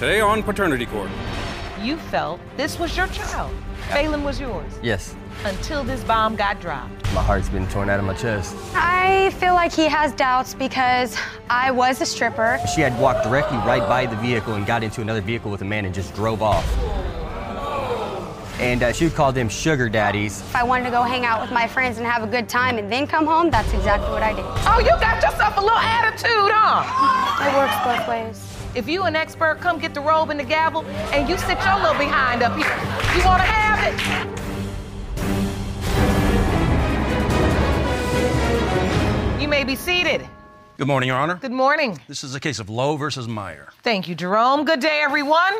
Today on Paternity Court. You felt this was your child. Phelan was yours. Yes. Until this bomb got dropped. My heart's been torn out of my chest. I feel like he has doubts because I was a stripper. She had walked directly right by the vehicle and got into another vehicle with a man and just drove off. And uh, she would call them sugar daddies. If I wanted to go hang out with my friends and have a good time and then come home, that's exactly what I did. Oh, you got yourself a little attitude, huh? It works both ways. If you an expert, come get the robe and the gavel, and you sit your little behind up here. You wanna have it? You may be seated. Good morning, Your Honor. Good morning. This is a case of Lowe versus Meyer. Thank you, Jerome. Good day, everyone.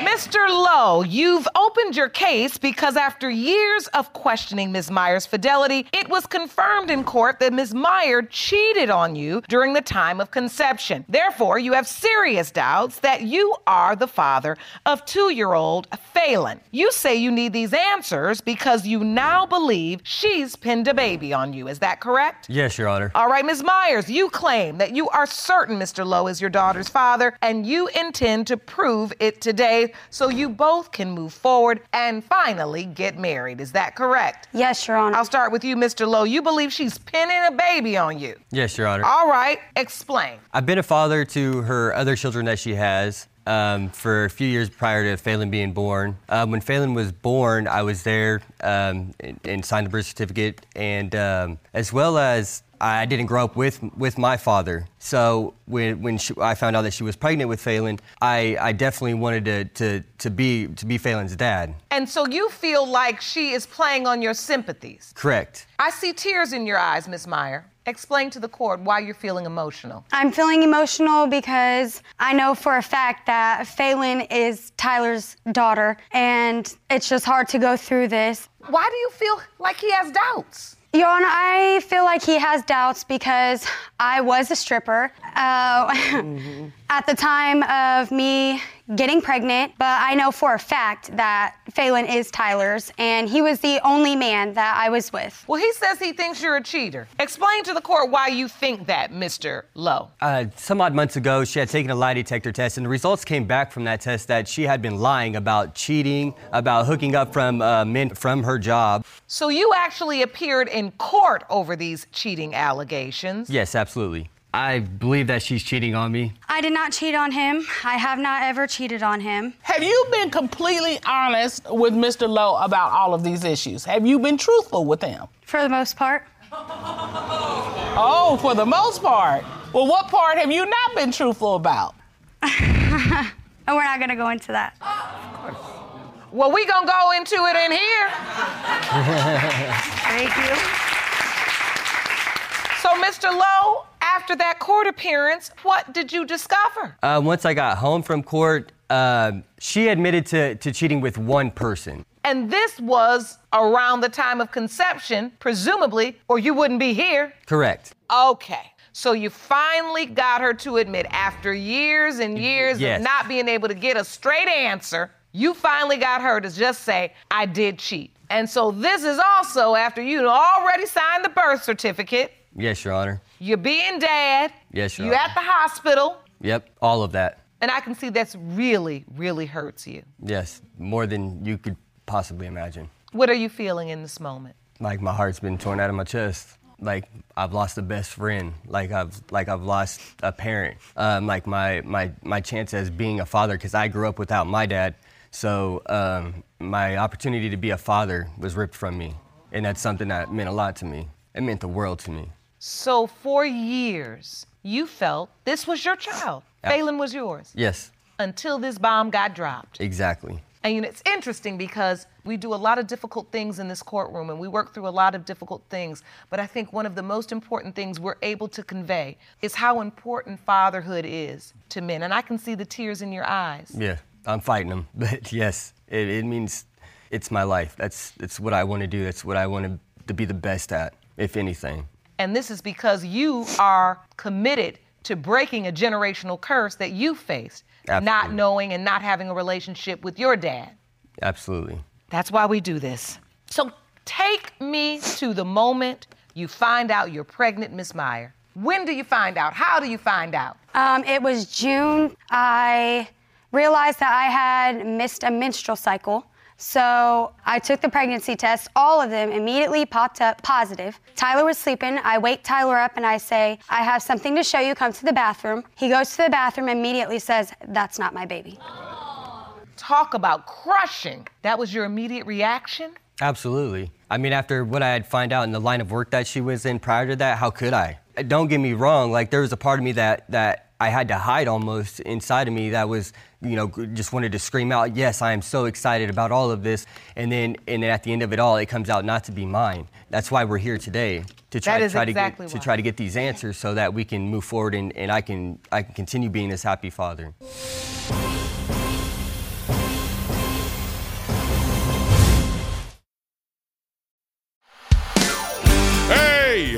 Mr. Lowe, you've opened your case because after years of questioning Ms. Meyer's fidelity, it was confirmed in court that Ms. Meyer cheated on you during the time of conception. Therefore, you have serious doubts that you are the father of two year old Phelan. You say you need these answers because you now believe she's pinned a baby on you. Is that correct? Yes, Your Honor. All right, Ms. Myers, you claim that you are certain Mr. Lowe is your daughter's father, and you intend to prove it today so you both can move forward and finally get married. Is that correct? Yes, Your Honor. I'll start with you, Mr. Lowe. You believe she's pinning a baby on you. Yes, Your Honor. All right, explain. I've been a father to her other children that she has. Um, for a few years prior to Phelan being born. Um, when Phelan was born, I was there um, and, and, signed the birth certificate, and um, as well as I didn't grow up with with my father. So when when she, I found out that she was pregnant with Phelan, I, I definitely wanted to, to to be to be Phelan's dad. And so you feel like she is playing on your sympathies. Correct. I see tears in your eyes, Miss Meyer. Explain to the court why you're feeling emotional. I'm feeling emotional because I know for a fact that Phelan is Tyler's daughter, and it's just hard to go through this. Why do you feel like he has doubts? Your Honor, I feel like he has doubts because I was a stripper uh, mm-hmm. at the time of me getting pregnant, but I know for a fact that Phelan is Tyler's, and he was the only man that I was with. Well, he says he thinks you're a cheater. Explain to the court why you think that, Mr. Lowe. Uh, some odd months ago, she had taken a lie detector test, and the results came back from that test that she had been lying about cheating, about hooking up from uh, men from her job. So you actually appeared in court over these cheating allegations? Yes, absolutely. I believe that she's cheating on me. I did not cheat on him. I have not ever cheated on him. Have you been completely honest with Mr. Lowe about all of these issues? Have you been truthful with him? For the most part. oh, for the most part. Well, what part have you not been truthful about? and we're not going to go into that. Well, we gonna go into it in here. Thank you. So, Mr. Lowe, after that court appearance, what did you discover? Uh, once I got home from court, uh, she admitted to, to cheating with one person. And this was around the time of conception, presumably, or you wouldn't be here. Correct. Okay. So you finally got her to admit, after years and years yes. of not being able to get a straight answer, you finally got her to just say, I did cheat. And so this is also after you already signed the birth certificate. Yes, Your Honor. You're being dad. Yes, Your You're Honor. at the hospital. Yep, all of that. And I can see that's really, really hurts you. Yes, more than you could possibly imagine. What are you feeling in this moment? Like my heart's been torn out of my chest. Like I've lost a best friend. Like I've like I've lost a parent. Um, like my my my chance as being a father, because I grew up without my dad. So um, my opportunity to be a father was ripped from me, and that's something that meant a lot to me. It meant the world to me. So for years, you felt this was your child. Phelan was yours. Yes, Until this bomb got dropped. exactly. And you know, it's interesting because we do a lot of difficult things in this courtroom and we work through a lot of difficult things. But I think one of the most important things we're able to convey is how important fatherhood is to men. And I can see the tears in your eyes. Yeah, I'm fighting them, but yes, it, it means it's my life. That's it's what I want to do. That's what I want to, to be the best at, if anything. And this is because you are committed to breaking a generational curse that you faced, not knowing and not having a relationship with your dad. Absolutely. That's why we do this. So take me to the moment you find out you're pregnant, Miss Meyer. When do you find out? How do you find out? Um, it was June. I realized that I had missed a menstrual cycle. So I took the pregnancy test. All of them immediately popped up positive. Tyler was sleeping. I wake Tyler up and I say, I have something to show you. Come to the bathroom. He goes to the bathroom, immediately says, That's not my baby. Talk about crushing. That was your immediate reaction? Absolutely. I mean, after what I had find out in the line of work that she was in prior to that, how could I? Don't get me wrong. Like there was a part of me that that I had to hide almost inside of me that was, you know, just wanted to scream out, "Yes, I am so excited about all of this." And then, and then at the end of it all, it comes out not to be mine. That's why we're here today to try, try exactly to get why. to try to get these answers so that we can move forward and, and I can I can continue being this happy father.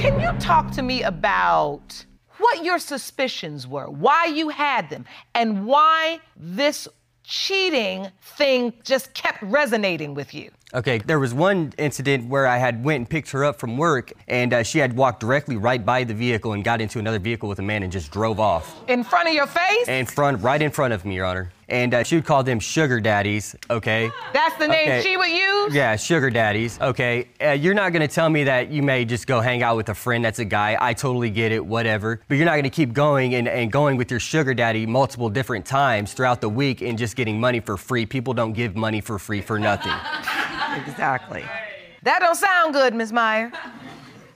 Can you talk to me about what your suspicions were, why you had them, and why this cheating thing just kept resonating with you? Okay, there was one incident where I had went and picked her up from work, and uh, she had walked directly right by the vehicle and got into another vehicle with a man and just drove off. In front of your face? In front, right in front of me, Your Honor. And uh, she would call them sugar daddies. Okay. That's the name Okay. she would use? Yeah, sugar daddies. Okay. Uh, you're not gonna tell me that you may just go hang out with a friend that's a guy. I totally get it, whatever. But you're not gonna keep going and, and going with your sugar daddy multiple different times throughout the week and just getting money for free. People don't give money for free for nothing. Exactly. That don't sound good, Miss Meyer.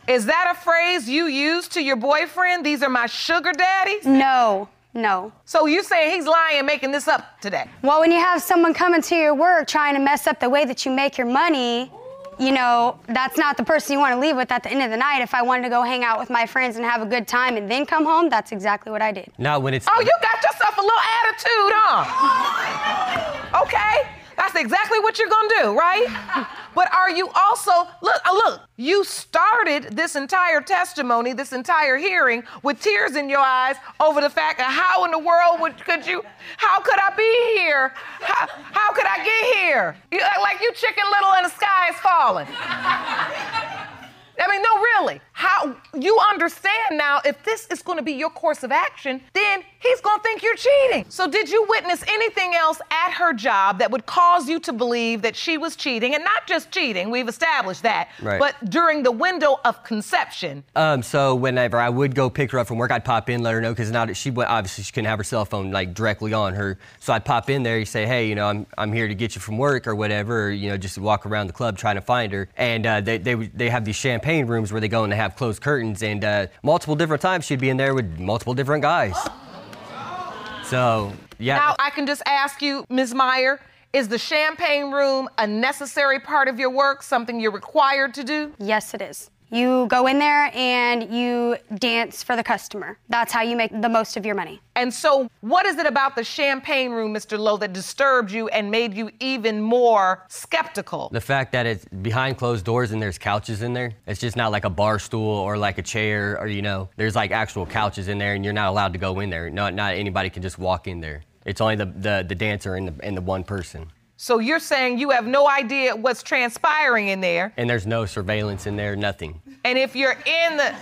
Is that a phrase you use to your boyfriend? These are my sugar daddies? No, no. So you saying he's lying, making this up today? Well, when you have someone coming to your work trying to mess up the way that you make your money, you know, that's not the person you want to leave with at the end of the night. If I wanted to go hang out with my friends and have a good time and then come home, that's exactly what I did. Now, when it's Oh, you got yourself a little attitude, huh? Okay, that's exactly what you're gonna do, right? But are you also look? uh, Look, you started this entire testimony, this entire hearing, with tears in your eyes over the fact of how in the world would could you? How could I be here? How, how could I get here? You like you chicken little and the sky is falling. I mean, no, really. How you understand now? If this is going to be your course of action, then he's going to think you're cheating. So, did you witness anything else at her job that would cause you to believe that she was cheating, and not just cheating? We've established that. Right. But during the window of conception, Um, so whenever I would go pick her up from work, I'd pop in, let her know because now that she went, obviously she couldn't have her cell phone like directly on her. So I'd pop in there, you say, hey, you know, I'm, I'm here to get you from work or whatever, or, you know, just walk around the club trying to find her. And uh, they, they they have these champagne rooms where they go and they have closed curtains, and uh, multiple different times she'd be in there with multiple different guys. So yeah. now I can just ask you, Ms. Meyer, is the champagne room a necessary part of your work, something you're required to do? Yes, it is. You go in there and you dance for the customer. That's how you make the most of your money. And so, what is it about the champagne room, Mr. Lowe, that disturbed you and made you even more skeptical? The fact that it's behind closed doors and there's couches in there, it's just not like a bar stool or like a chair or, you know, there's like actual couches in there and you're not allowed to go in there. Not, not anybody can just walk in there. It's only the, the, the dancer and the, and the one person. So, you're saying you have no idea what's transpiring in there. And there's no surveillance in there, nothing. And if you're in the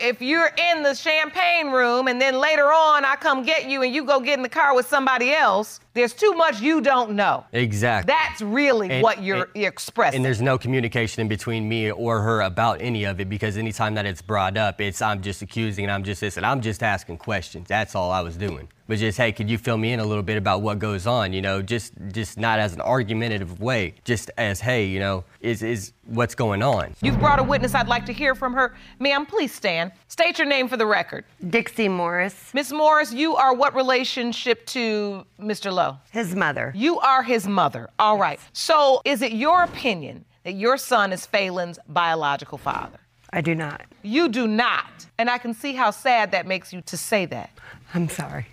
if you're in the champagne room and then later on I come get you and you go get in the car with somebody else, There's too much you don't know. Exactly. That's really And- what you're, and- expressing. and there's no communication in between me or her about any of it because anytime that it's brought up, it's I'm just accusing and I'm just this and I'm just asking questions. That's all I was doing. But just hey, could you fill me in a little bit about what goes on? You know, just just not as an argumentative way, just as hey, you know, is is what's going on. You've brought a witness. I'd like to hear from her. Ma'am, please stand. State your name for the record. Dixie Morris, Miss Morris, you are what relationship to Mr. Lowe? his mother. You are his mother. All right. So, is it your opinion that your son is Phelan's biological father? I do not. You do not. And I can see how sad that makes you to say that. I'm sorry.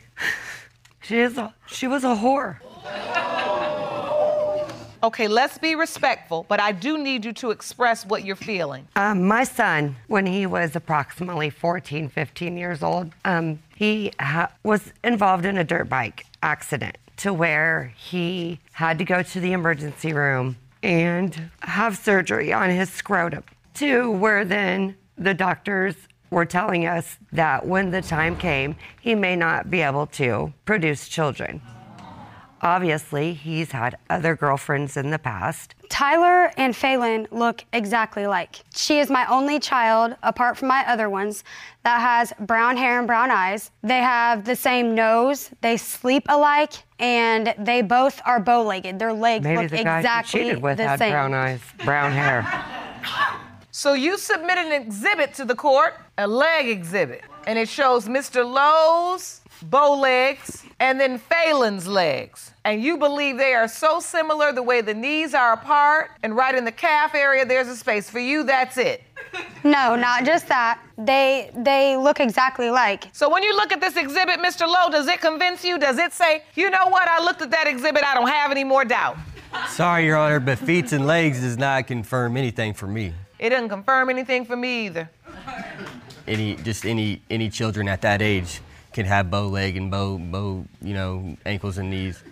She is a, she was a whore. Okay, let's be respectful, but I do need you to express what you're feeling. Um, my son, when he was approximately 14, 15 years old, um, he ha- was involved in a dirt bike accident to where he had to go to the emergency room and have surgery on his scrotum. To where then the doctors were telling us that when the time came, he may not be able to produce children. Obviously, he's had other girlfriends in the past. Tyler and Phelan look exactly like. She is my only child, apart from my other ones, that has brown hair and brown eyes. They have the same nose, they sleep alike, and they both are bow legged. Their legs Maybe look the guy exactly she cheated with the had same. brown eyes, brown hair. So, you submitted an exhibit to the court, a leg exhibit, and it shows Mr. Lowe's bow legs and then Phelan's legs. And you believe they are so similar the way the knees are apart, and right in the calf area, there's a space. For you, that's it. No, not just that. They they look exactly like. So when you look at this exhibit, Mr. Lowe, does it convince you? Does it say, you know what? I looked at that exhibit, I don't have any more doubt. Sorry, Your Honor, but feet and legs does not confirm anything for me. It doesn't confirm anything for me either. Any just any any children at that age can have bow leg and bow bow you know ankles and knees.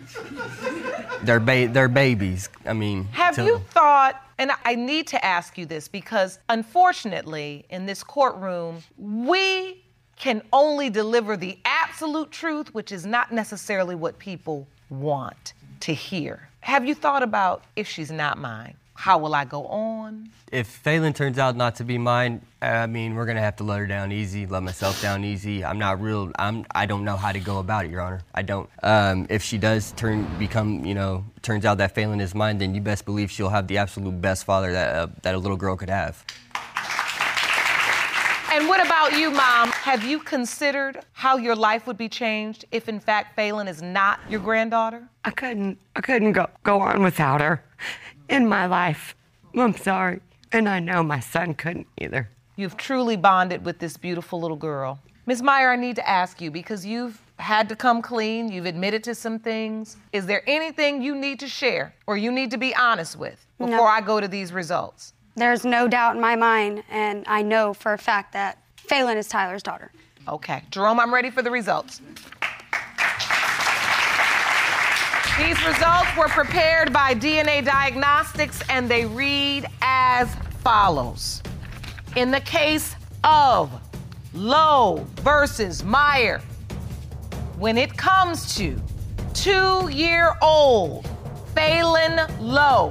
They're ba- they're babies. I mean, Have till- you thought, and I need to ask you this because unfortunately, in this courtroom, we can only deliver the absolute truth, which is not necessarily what people want to hear. Have you thought about if she's not mine? How will I go on? If Phelan turns out not to be mine, I mean, we're gonna have to let her down easy, let myself down easy. I'm not real. I'm. I don't know how to go about it, Your Honor. I don't. Um, if she does turn become, you know, turns out that Phelan is mine, then you best believe she'll have the absolute best father that uh, that a little girl could have. And what about you, Mom? Have you considered how your life would be changed if, in fact, Phelan is not your granddaughter? I couldn't I couldn't go, go on without her in my life. I'm sorry. And I know my son couldn't either. You've truly bonded with this beautiful little girl. Ms. Meyer, I need to ask you because you've had to come clean, you've admitted to some things. Is there anything you need to share or you need to be honest with before No. I go to these results? There's no doubt in my mind, and I know for a fact that Phelan is Tyler's daughter. Okay. Jerome, I'm ready for the results. These results were prepared by DNA Diagnostics and they read as follows. In the case of Lowe versus Meyer, when it comes to two year old Phelan Lowe,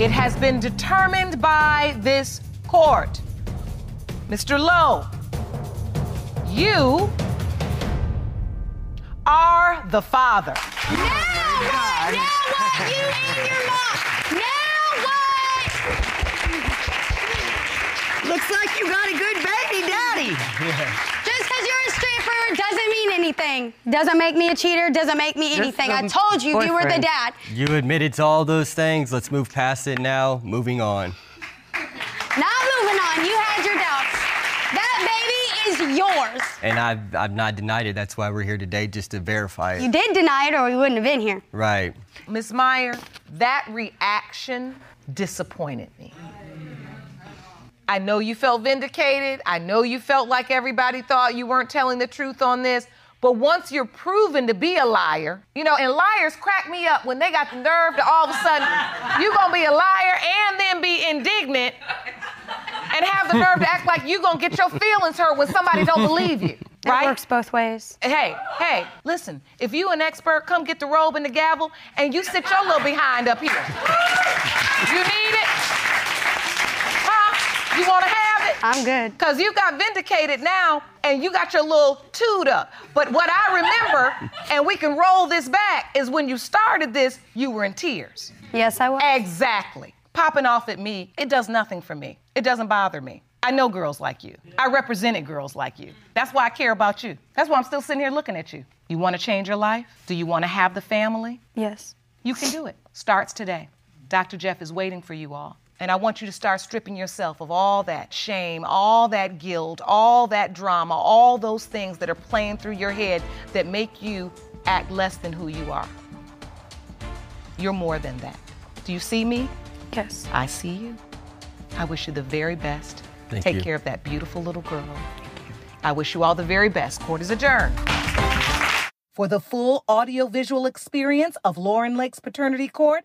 It has been determined by this court. Mr. Lowe, you are the father. Now what? Now what? You and your mom. Now what? Looks like you got a good baby daddy. Just because you're a stripper doesn't mean anything. Doesn't make me a cheater. Doesn't make me anything. I told you you were the dad. You admitted to all those things. Let's move past it now. Moving on. Not moving on, you had your doubts. That baby is yours. And I've, I've not denied it. That's why we're here today, just to verify it. You did deny it, or we wouldn't have been here. Right. Miss Meyer, that reaction disappointed me. I know you felt vindicated. I know you felt like everybody thought you weren't telling the truth on this. But once you're proven to be a liar, you know, and liars crack me up when they got the nerve to all of a sudden, you're gonna be a liar and then be indignant and have the nerve to act like you're gonna get your feelings hurt when somebody don't believe you. It works both ways. Hey, hey, listen, if you an expert, come get the robe and the gavel and you sit your little behind up here. You need it? You wanna have it? I'm good. Because you got vindicated now and you got your little toot up. But what I remember, and we can roll this back, is when you started this, you were in tears. Yes, I was. Exactly. Popping off at me, it does nothing for me. It doesn't bother me. I know girls like you. I represented girls like you. That's why I care about you. That's why I'm still sitting here looking at you. You want to change your life? Do you want to have the family? Yes. You can do it. Starts today. Dr. Jeff is waiting for you all. And I want you to start stripping yourself of all that shame, all that guilt, all that drama, all those things that are playing through your head that make you act less than who you are. You're more than that. Do you see me? Yes. I see you. I wish you the very best. Thank Take you. care of that beautiful little girl. I wish you all the very best. Court is adjourned. For the full audiovisual experience of Lauren Lake's Paternity Court,